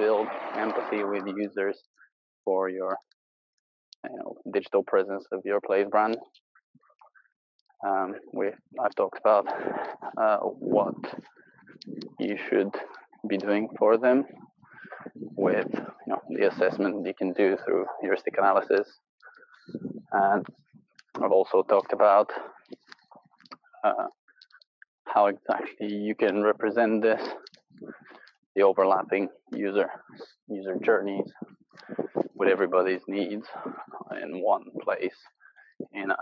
build empathy with users for your you know digital presence of your place brand. Um, we I've talked about uh, what you should be doing for them with you know the assessment you can do through heuristic analysis, and I've also talked about uh, how exactly you can represent this, the overlapping user user journeys with everybody's needs in one place in a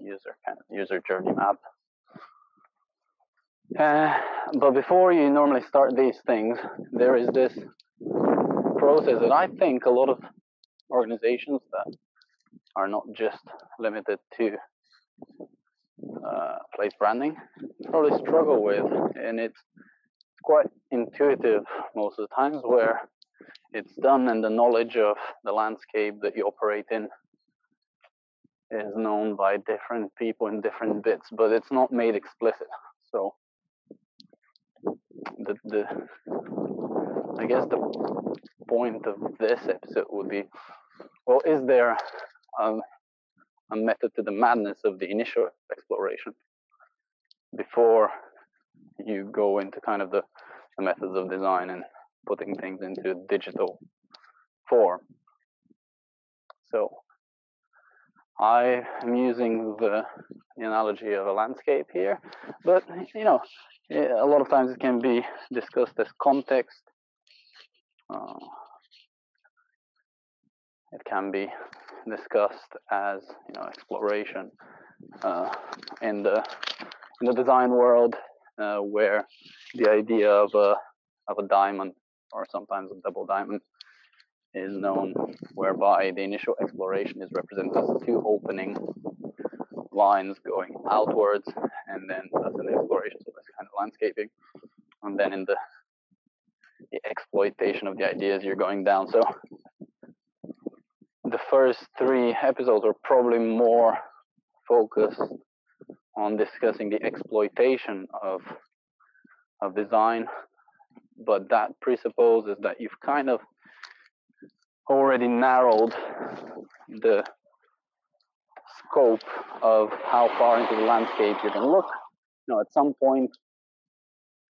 user kind of user journey map. Uh, but before you normally start these things, there is this process that I think a lot of organizations that are not just limited to uh, place branding probably struggle with, and it's quite intuitive most of the times where it's done and the knowledge of the landscape that you operate in is known by different people in different bits, but it's not made explicit. So the the I guess the point of this episode would be, well, is there a method to the madness of the initial exploration before you go into kind of the, the methods of design and putting things into digital form. So I am using the, the analogy of a landscape here, but you know, a lot of times it can be discussed as context. Uh, it can be discussed as you know exploration uh, in the in the design world, uh, where the idea of a of a diamond or sometimes a double diamond is known, whereby the initial exploration is represented as two opening lines going outwards, and then that's an exploration, so that's kind of landscaping, and then in the the exploitation of the ideas you're going down. So the first three episodes are probably more focused on discussing the exploitation of of design, but that presupposes that you've kind of already narrowed the scope of how far into the landscape you can look. You know, at some point,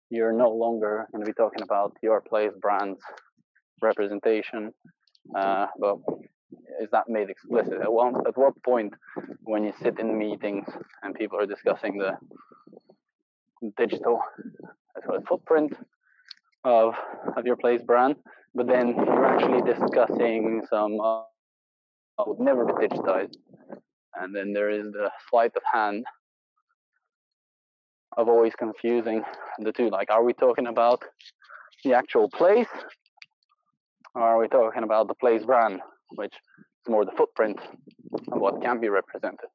you're no longer going to be talking about your place brand's representation, uh, but is that made explicit? At, at what point, when you sit in meetings and people are discussing the digital as well footprint of of your place brand, but then you're actually discussing some uh, would never be digitized, and then there is the sleight of hand of always confusing the two. Like, are we talking about the actual place, or are we talking about the place brand? Which is more the footprint of what can be represented.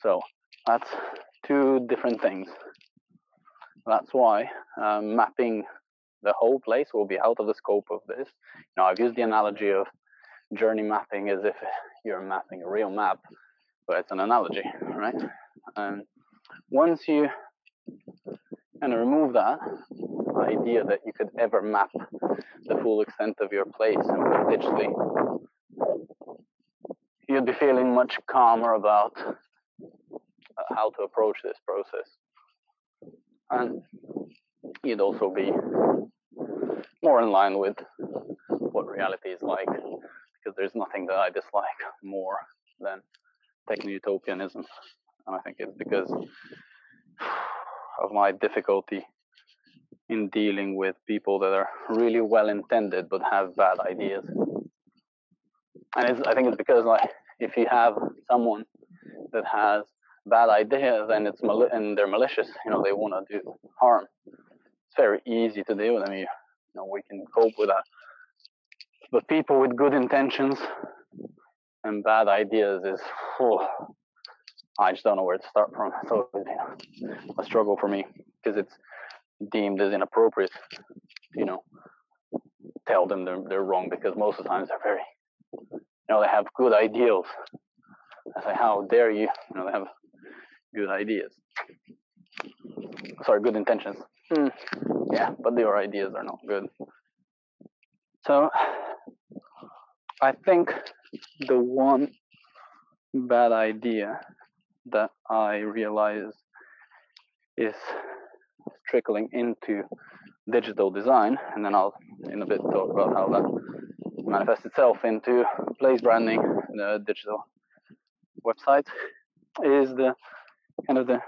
So that's two different things. That's why um, mapping the whole place will be out of the scope of this. Now I've used the analogy of journey mapping as if you're mapping a real map, but it's an analogy, right? And once you kind of remove that idea that you could ever map the full extent of your place and digitally you'd be feeling much calmer about uh, how to approach this process. And you'd also be more in line with what reality is like, because there's nothing that I dislike more than techno-utopianism. And I think it's because of my difficulty in dealing with people that are really well intended but have bad ideas and I think it's because like if you have someone that has bad ideas and it's mal- and they're malicious, you know, they want to do harm. It's very easy to deal with them. You, know, we can cope with that. But people with good intentions and bad ideas is, oh, I just don't know where to start from. So it's you know, a struggle for me because it's deemed as inappropriate. You know, tell them they're, they're wrong because most of the times they're very you know, they have good ideals. I say, how dare you? You know, they have good ideas. sorry, good intentions. Mm, yeah, but your ideas are not good. So I think the one bad idea that I realize is trickling into digital design, and then I'll in a bit talk about how that manifests itself into place branding, the digital website, is the kind of the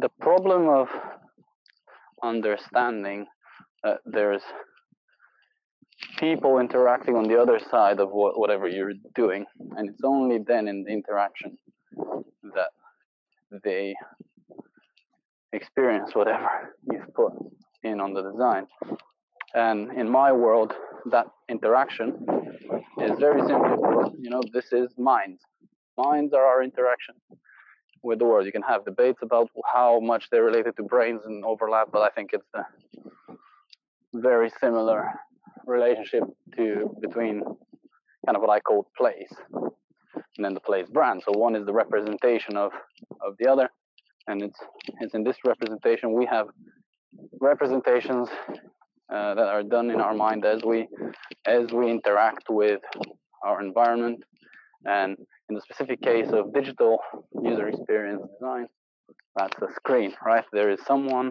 the problem of understanding that there's people interacting on the other side of what, whatever you're doing, and it's only then in the interaction that they experience whatever you've put in on the design. And in my world, that interaction is very simple. You know, this is minds. Minds are our interaction with the world. You can have debates about how much they're related to brains and overlap, but I think it's a very similar relationship to between kind of what I call place and then the place brand. So one is the representation of of the other, and it's it's in this representation we have representations uh, that are done in our mind as we as we interact with our environment. And in the specific case of digital user experience design that's a screen right? There is someone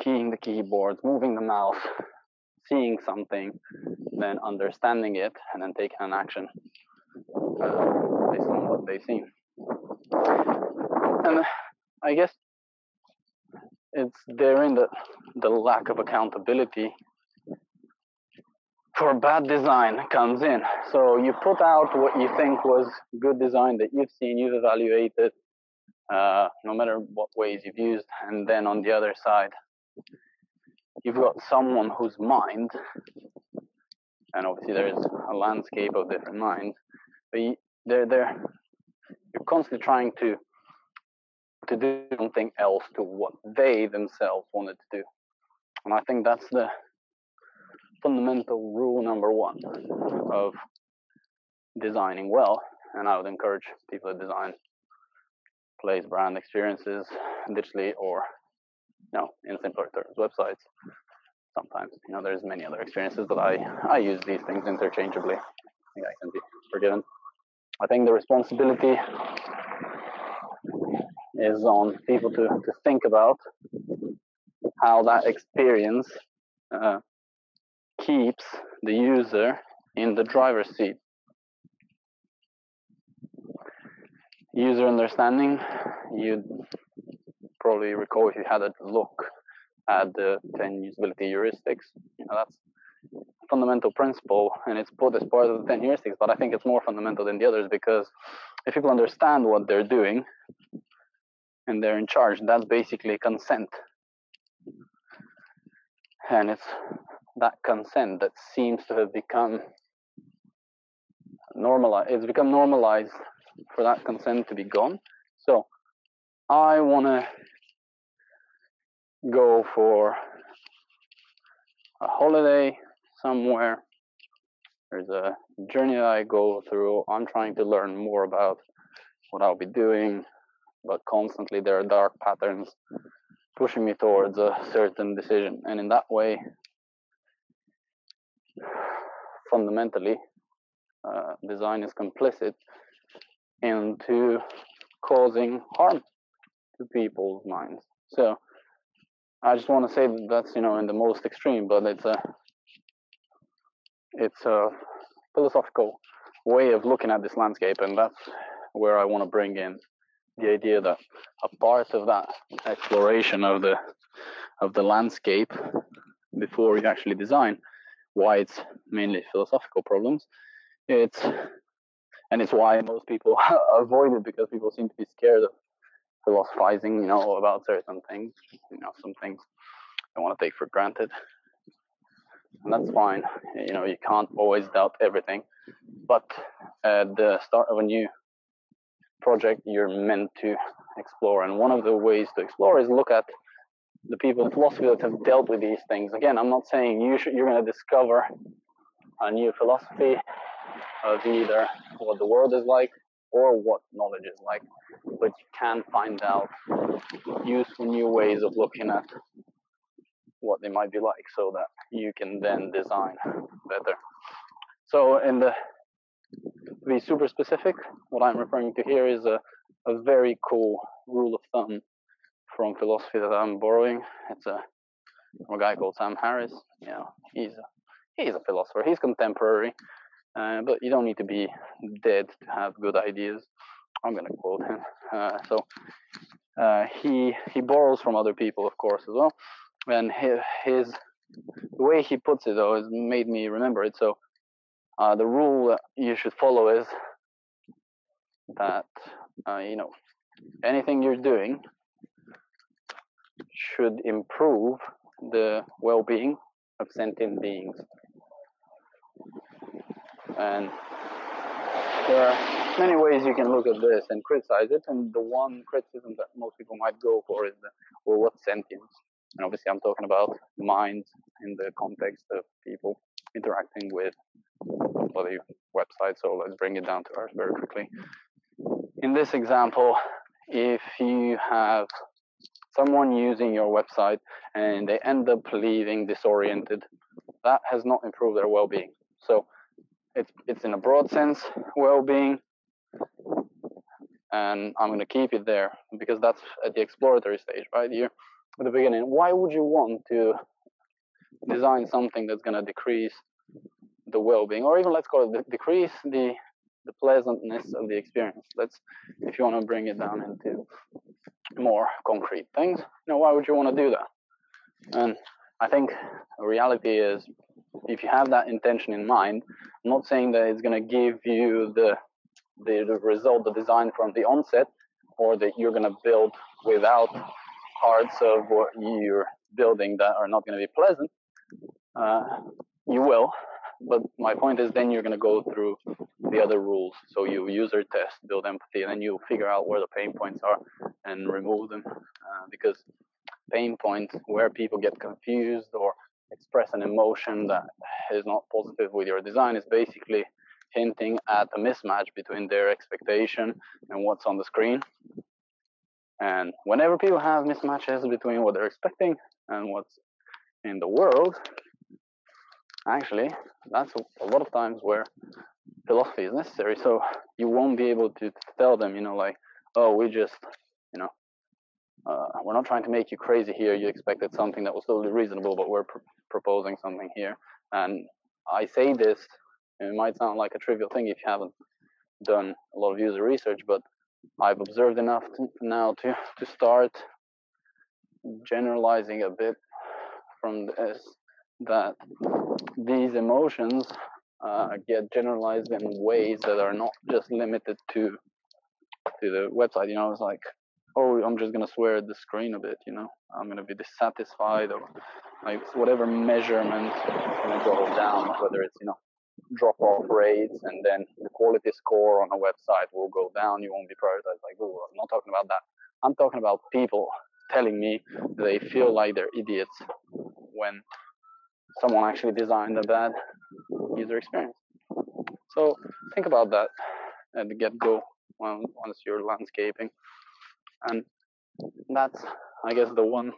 keying the keyboards moving the mouse seeing something then understanding it and then taking an action uh, based on what they've seen. And I guess it's therein that the lack of accountability for bad design comes in. So you put out what you think was good design that you've seen, you've evaluated, uh, no matter what ways you've used, and then on the other side, you've got someone whose mind, and obviously there's a landscape of different minds, but you, they're, they're, you're constantly trying to to do something else to what they themselves wanted to do. And I think that's the fundamental rule number one of designing well. And I would encourage people to design place brand experiences digitally or you know, in simpler terms, websites. Sometimes, you know, there's many other experiences, but I, I use these things interchangeably. I think I can be forgiven. I think the responsibility is on people to, to think about how that experience uh, keeps the user in the driver's seat. User understanding, you probably recall if you had a look at the 10 usability heuristics, you know, that's fundamental principle and it's put as part of the 10 heuristics, but I think it's more fundamental than the others because if people understand what they're doing, and they're in charge. That's basically consent. And it's that consent that seems to have become normalized. It's become normalized for that consent to be gone. So I want to go for a holiday somewhere. There's a journey that I go through. I'm trying to learn more about what I'll be doing, but constantly there are dark patterns pushing me towards a certain decision. And in that way, fundamentally, uh, design is complicit into causing harm to people's minds. So I just want to say that that's you know in the most extreme, but it's a it's a philosophical way of looking at this landscape, and that's where I want to bring in the idea that a part of that exploration of the of the landscape before you actually design why it's mainly philosophical problems it's and it's why most people avoid it because people seem to be scared of philosophizing you know about certain things you know some things they want to take for granted. And that's fine you know you can't always doubt everything but at the start of a new project you're meant to explore. And one of the ways to explore is look at the people in philosophy that have dealt with these things. Again, I'm not saying you should, you're going to discover a new philosophy of either what the world is like or what knowledge is like. but you can find out useful new ways of looking at what they might be like so that you can then design better. So in the to be super specific, what I'm referring to here is a, a very cool rule of thumb from philosophy that I'm borrowing. It's a from a guy called Sam Harris. You know, he's a, he's a philosopher. He's contemporary, uh, but you don't need to be dead to have good ideas. I'm gonna quote him. Uh, so uh, he he borrows from other people, of course, as well. And his, his the way he puts it though has made me remember it. So uh, the rule you should follow is that uh, you know anything you're doing should improve the well-being of sentient beings. And there are many ways you can look at this and criticize it, and the one criticism that most people might go for is, the, well, what's sentience? And obviously, I'm talking about minds in the context of people interacting with bloody websites. So let's bring it down to earth very quickly. In this example, if you have someone using your website and they end up leaving disoriented, that has not improved their well-being. So it's it's in a broad sense well-being, and I'm going to keep it there because that's at the exploratory stage, right here at the beginning. Why would you want to design something that's going to decrease the well-being, or even let's call it decrease the the pleasantness of the experience. Let's, if you want to bring it down into more concrete things, you know, why would you want to do that? And I think reality is, if you have that intention in mind, I'm not saying that it's going to give you the, the, the result, the design from the onset, or that you're going to build without parts of what you're building that are not going to be pleasant. Uh, you will, but my point is then you're going to go through the other rules. So you user test, build empathy, and then you figure out where the pain points are and remove them. Uh, because pain points where people get confused or express an emotion that is not positive with your design is basically hinting at a mismatch between their expectation and what's on the screen. And whenever people have mismatches between what they're expecting and what's in the world, actually, that's a, lot of times where philosophy is necessary. So you won't be able to tell them, you know, like, oh, we just, you know, uh, we're not trying to make you crazy here. You expected something that was totally reasonable, but we're pr proposing something here. And I say this, it might sound like a trivial thing if you haven't done a lot of user research, but I've observed enough to, now to, to start generalizing a bit from this that these emotions uh, get generalized in ways that are not just limited to to the website. You know, it's like, oh, I'm just gonna swear at the screen a bit. You know, I'm gonna be dissatisfied or like whatever measurement is gonna go down, whether it's you know drop off rates and then the quality score on a website will go down. You won't be prioritized like Google. I'm not talking about that. I'm talking about people telling me they feel like they're idiots when someone actually designed a bad user experience. So think about that at the get-go once you're landscaping. And that's, I guess, the one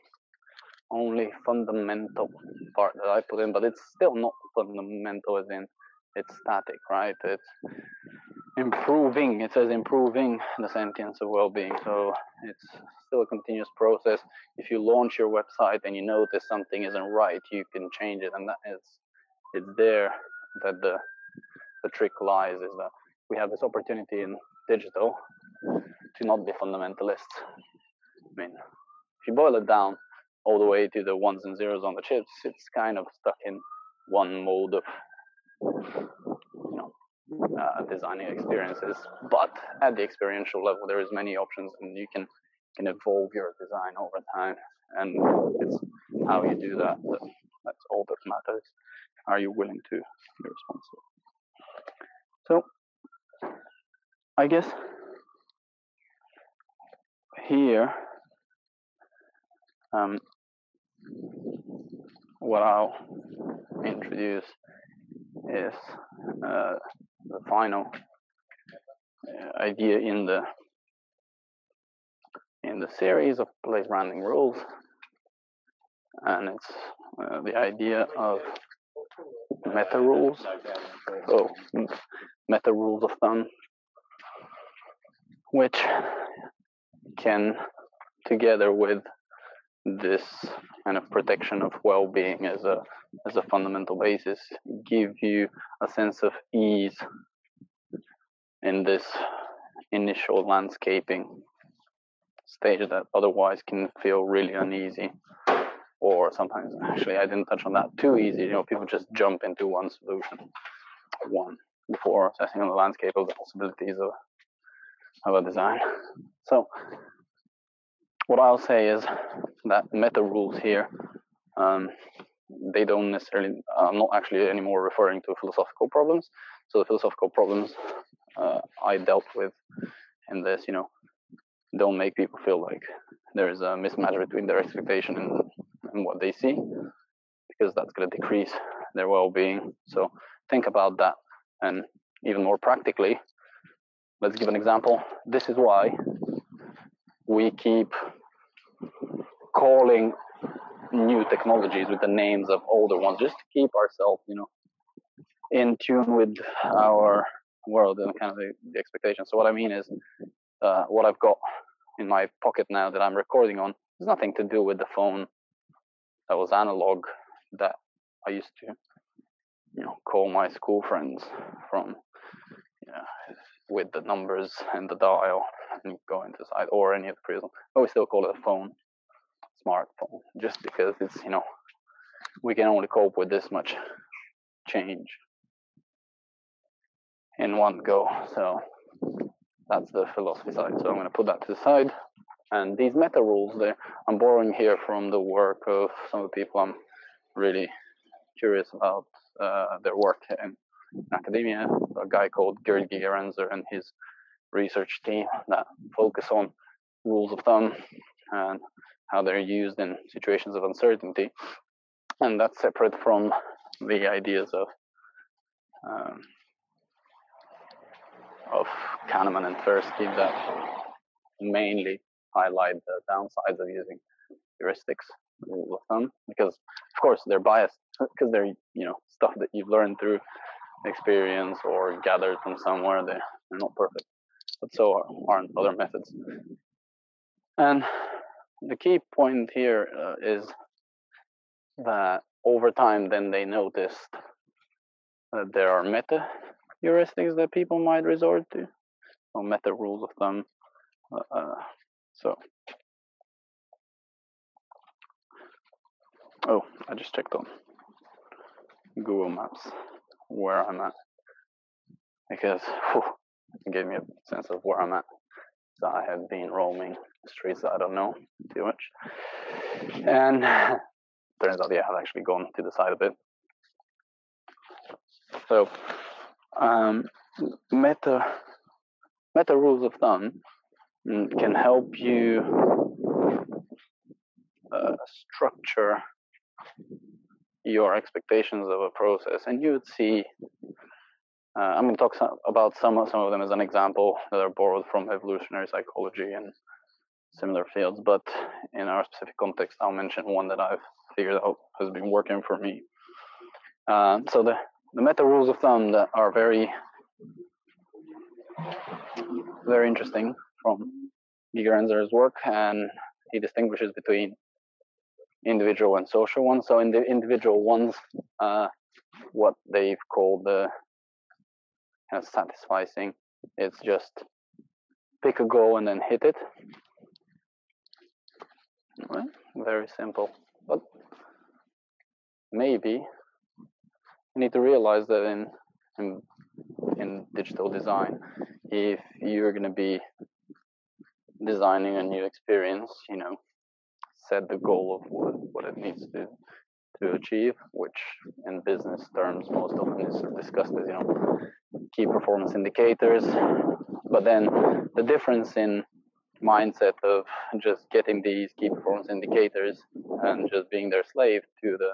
only fundamental part that I put in, but it's still not fundamental as in it's static, right? It's improving. It says improving the sentience of well-being. So it's still a continuous process. If you launch your website and you notice something isn't right, you can change it, and that is it's there that the the trick lies. Is that we have this opportunity in digital to not be fundamentalists. I mean, if you boil it down all the way to the ones and zeros on the chips, it's kind of stuck in one mode of you know uh, designing experiences. But at the experiential level, there is many options, and you can can evolve your design over time. And it's how you do that. that that's all that matters. Are you willing to be responsible? So, I guess here, um, what I'll introduce is uh, the final uh, idea in the in the series of place branding rules, and it's uh, the idea of meta rules. Oh, meta rules of thumb, which can, together with this kind of protection of well-being as a as a fundamental basis, give you a sense of ease in this initial landscaping stage that otherwise can feel really uneasy or sometimes actually I didn't touch on that too easy. You know, people just jump into one solution, one before assessing on the landscape of the possibilities of of a design. So what I'll say is that meta rules here, um, they don't necessarily. I'm not actually anymore referring to philosophical problems. So the philosophical problems uh, I dealt with in this, you know, don't make people feel like there is a mismatch between their expectation and, and what they see, because that's going to decrease their well-being. So think about that, and even more practically, let's give an example. This is why we keep calling new technologies with the names of older ones, just to keep ourselves, you know, in tune with our world and kind of the, the expectations. So what I mean is, uh, what I've got in my pocket now that I'm recording on has nothing to do with the phone that was analog that I used to, you know, call my school friends from, you know, with the numbers and the dial and go into site or any of the prism. But we still call it a phone, smartphone, just because it's, you know, we can only cope with this much change in one go. So that's the philosophy side. So I'm going to put that to the side. And these meta rules, there, I'm borrowing here from the work of some of the people I'm really curious about uh, their work in academia. A guy called Gerd Gigerenzer and his research team that focus on rules of thumb and how they're used in situations of uncertainty. And that's separate from the ideas of um, of Kahneman and Tversky that mainly highlight the downsides of using heuristics rule of thumb because of course they're biased because they're you know stuff that you've learned through experience or gathered from somewhere they're, they're not perfect but so aren't other methods. And the key point here uh, is that over time then they noticed that there are meta heuristics that people might resort to, or meta rules of thumb. Uh, uh, so, oh, I just checked on Google Maps where I'm at. Because whew, gave me a sense of where I'm at. So I have been roaming streets I don't know too much, and turns out yeah, I've actually gone to the side of it. So um, meta meta rules of thumb mm, can help you uh, structure your expectations of a process, and you would see. Uh, I'm going to talk some, about some some of them as an example that are borrowed from evolutionary psychology and similar fields, but in our specific context, I'll mention one that I've figured out has been working for me. Uh, so the the meta rules of thumb that are very very interesting from Gigerenzer's work, and he distinguishes between individual and social ones. So in the individual ones, uh, what they've called the kind of satisficing, it's just pick a goal and then hit it. Well, very simple, but maybe you need to realize that in in, in digital design, if you're going to be designing a new experience, you know, set the goal of what, what it needs to to achieve, which in business terms most often is discussed as you know key performance indicators. But then the difference in mindset of just getting these key performance indicators and just being their slave to the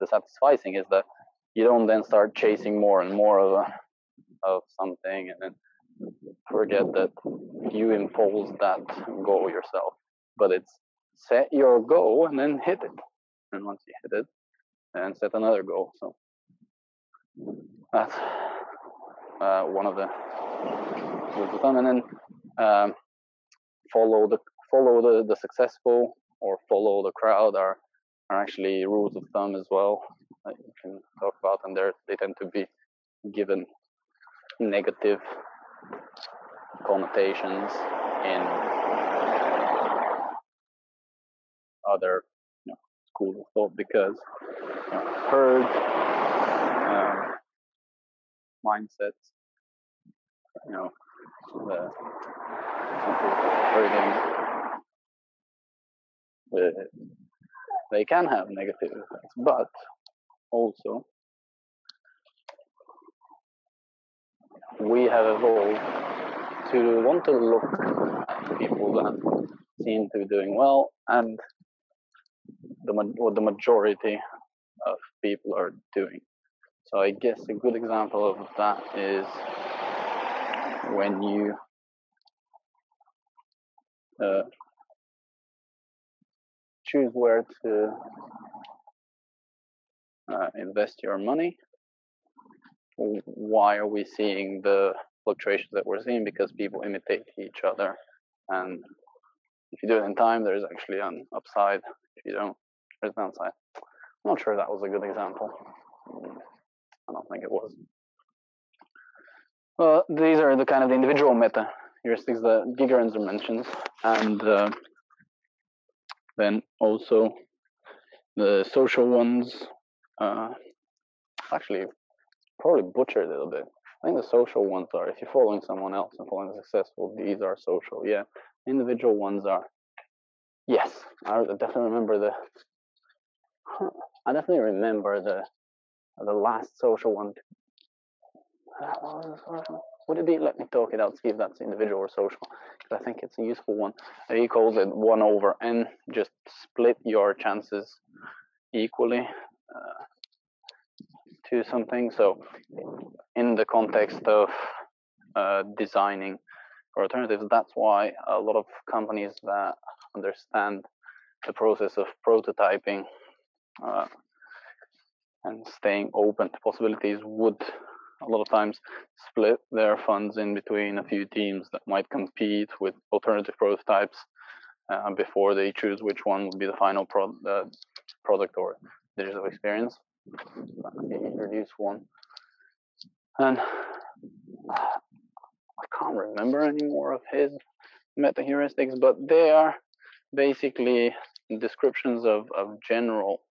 the satisficing is that you don't then start chasing more and more of a, of something and then forget that you impose that goal yourself, but it's set your goal and then hit it. And once you hit it, and set another goal. So that's uh, one of the rules of thumb. And then um, follow the follow the, the successful or follow the crowd are are actually rules of thumb as well that you can talk about, and they they tend to be given negative connotations in other thought because you know, herd um, mindsets, you know, the herding, they can have negative effects, but also we have evolved to want to look at people that seem to be doing well and the what the majority of people are doing. So I guess a good example of that is when you uh, choose where to uh, invest your money. Why are we seeing the fluctuations that we're seeing? Because people imitate each other, and if you do it in time, there's actually an upside. If you don't, there's an downside. I'm not sure that was a good example. I don't think it was. Well, these are the kind of the individual meta heuristics that Gigerenzer mentions, and uh, then also the social ones. Uh, actually, probably butchered a little bit. I think the social ones are if you're following someone else and following successful, these are social. Yeah, individual ones are. Yes, I definitely remember the. I definitely remember the the last social one. Would it be? Let me talk it out, see if that's individual or social, because I think it's a useful one. He calls it one over n. Just split your chances equally uh, to something. So, in the context of uh, designing alternatives, that's why a lot of companies that understand the process of prototyping uh, and staying open to possibilities would a lot of times split their funds in between a few teams that might compete with alternative prototypes uh, before they choose which one would be the final pro uh, product or digital experience. Introduce one, and can't remember any more of his meta heuristics, but they are basically descriptions of, of general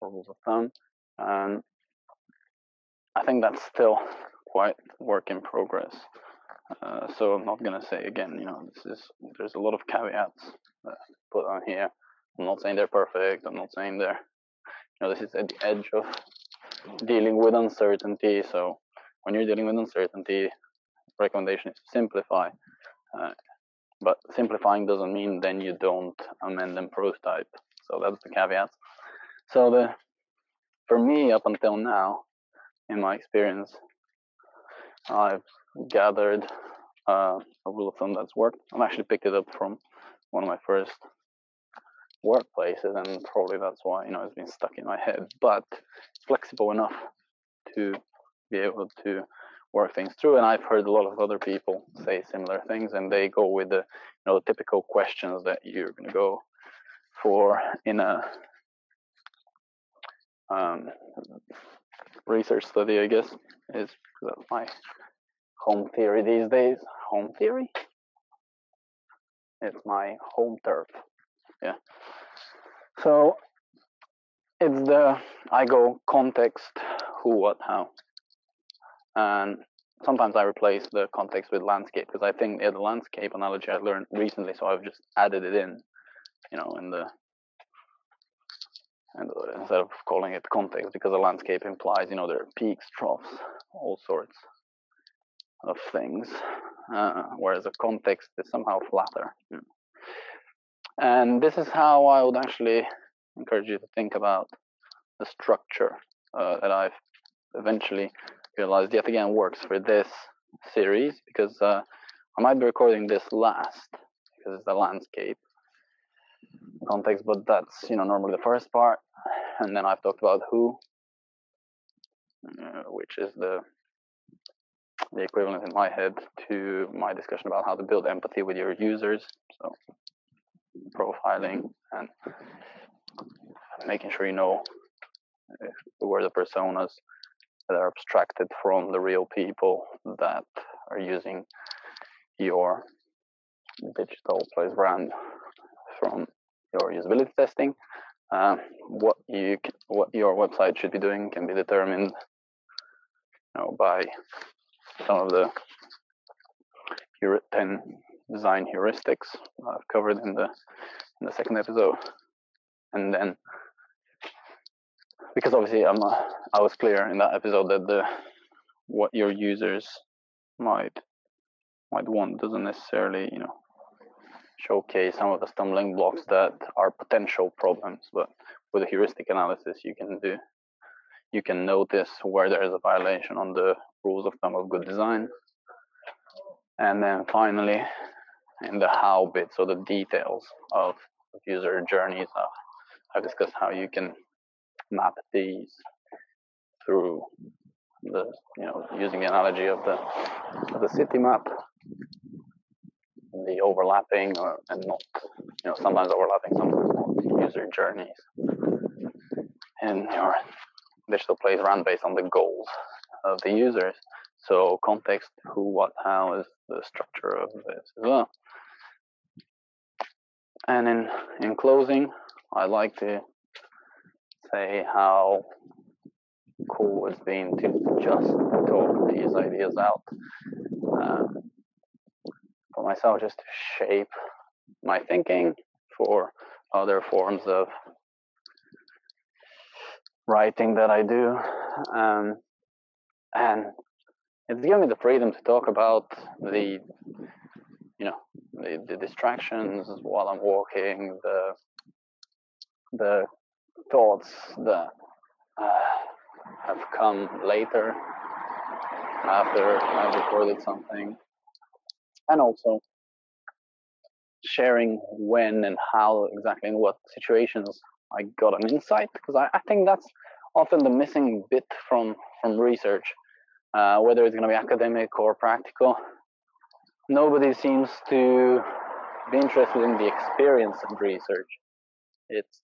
rules of thumb and I think that's still quite work in progress. Uh, so I'm not gonna say again, you know, this is there's a lot of caveats put on here. I'm not saying they're perfect. I'm not saying they're, you know, this is at the edge of dealing with uncertainty. So when you're dealing with uncertainty, recommendation is to simplify. Uh, but simplifying doesn't mean then you don't amend and prototype. So that's the caveat. So the for me, up until now, in my experience, I've gathered uh, a rule of thumb that's worked. I've actually picked it up from one of my first workplaces, and probably that's why you know it's been stuck in my head. But it's flexible enough to be able to work things through. And I've heard a lot of other people say similar things, and they go with the you know typical questions that you're going to go for in a um, research study, I guess, is my home theory these days. Home theory? It's my home turf. Yeah. So it's the I go context, who, what, how, and sometimes I replace the context with landscape because I think yeah, the landscape analogy I learned recently, so I've just added it in, you know, in the and uh, instead of calling it context because the landscape implies you know there are peaks troughs all sorts of things uh, whereas a context is somehow flatter. And this is how i would actually encourage you to think about the structure uh, that i've eventually realized yet again works for this series because uh, I might be recording this last because it's the landscape context, but that's you know normally the first part, and then I've talked about who, uh, which is the the equivalent in my head to my discussion about how to build empathy with your users. So profiling and making sure you know are the personas that are abstracted from the real people that are using your digital place brand from your usability testing. Uh, what you what your website should be doing can be determined you know, by some of the 10 design heuristics I've covered in the in the second episode, and then because obviously I'm I was clear in that episode that the what your users might might want doesn't necessarily you know showcase some of the stumbling blocks that are potential problems, but with a heuristic analysis you can do you can notice where there is a violation on the rules of thumb of good design. And then finally, in the how bit, so the details of user journeys, uh, I've discussed how you can map these through the, you know, using the analogy of the, of the city map, the overlapping or, and not, you know, sometimes overlapping, sometimes not user journeys. And your digital place brand based on the goals of the users. So context, who, what, how is the structure of this as well. And in, in closing, I'd like to say how cool it's been to just talk these ideas out um, for myself, just to shape my thinking for other forms of writing that I do. Um, and it's given me the freedom to talk about the, you know, the, the distractions while I'm walking, the, the thoughts that uh, have come later after I've recorded something, and also sharing when and how exactly in what situations I got an insight because I, I think that's often the missing bit from from research, uh, whether it's going to be academic or practical. Nobody seems to be interested in the experience of research. It's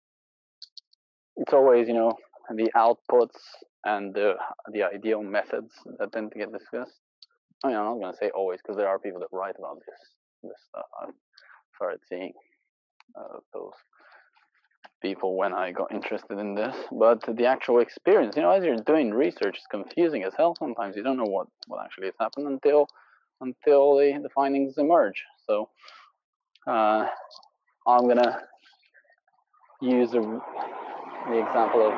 it's always you know the outputs and the the ideal methods that tend to get discussed. I mean, I'm not going to say always because there are people that write about this this stuff. I've started seeing uh, those people when I got interested in this, but the actual experience, you know, as you're doing research, it's confusing as hell. Sometimes you don't know what, what actually has happened until until the, the findings emerge. So uh, I'm gonna use a, the example of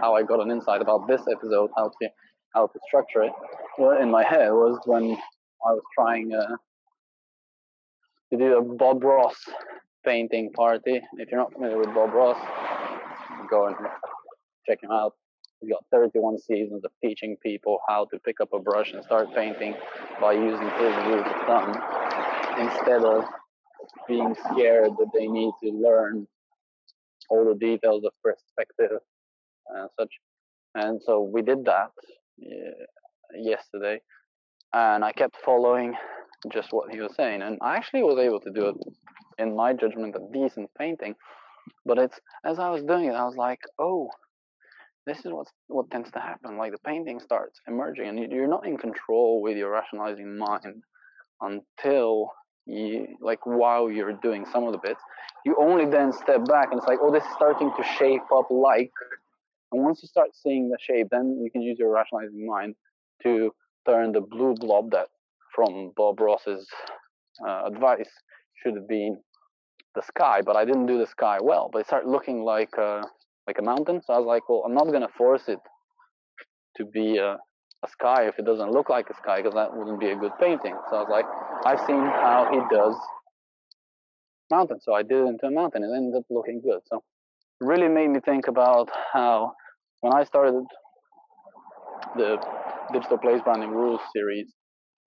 how I got an insight about this episode, how to how to structure it. Well, in my head was when I was trying uh, to do a Bob Ross painting party. If you're not familiar with Bob Ross, go and check him out. He's got 31 seasons of teaching people how to pick up a brush and start painting by using his rules of thumb instead of being scared that they need to learn all the details of perspective and such. And so we did that uh, yesterday, and I kept following just what he was saying, and I actually was able to do it in my judgment, a decent painting. But it's as I was doing it, I was like, oh, this is what what tends to happen. Like the painting starts emerging, and you're not in control with your rationalizing mind until you like while you're doing some of the bits. You only then step back, and it's like, oh, this is starting to shape up like. And once you start seeing the shape, then you can use your rationalizing mind to turn the blue blob that from Bob Ross's uh, advice should have been the sky, but I didn't do the sky well. But it started looking like a, like a mountain. So I was like, well, I'm not to force it to be a, a sky if it doesn't look like a sky, because that wouldn't be a good painting. So I was like, I've seen how he does mountains, So I did it into a mountain. It ended up looking good. So it really made me think about how when I started the digital place branding rules series,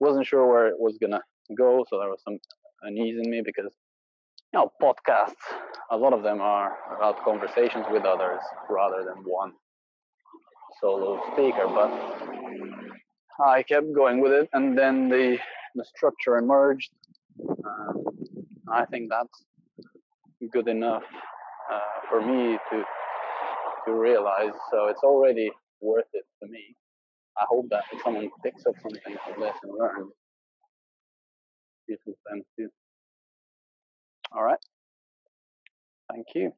wasn't sure where it was gonna go, so there was some unease in me because you know podcasts. A lot of them are about conversations with others rather than one solo speaker. But I kept going with it, and then the the structure emerged. Um, I think that's good enough uh, for me to to realize. So it's already worth it to me. I hope that someone picks up something from this and learns, will them too. All right. Thank you.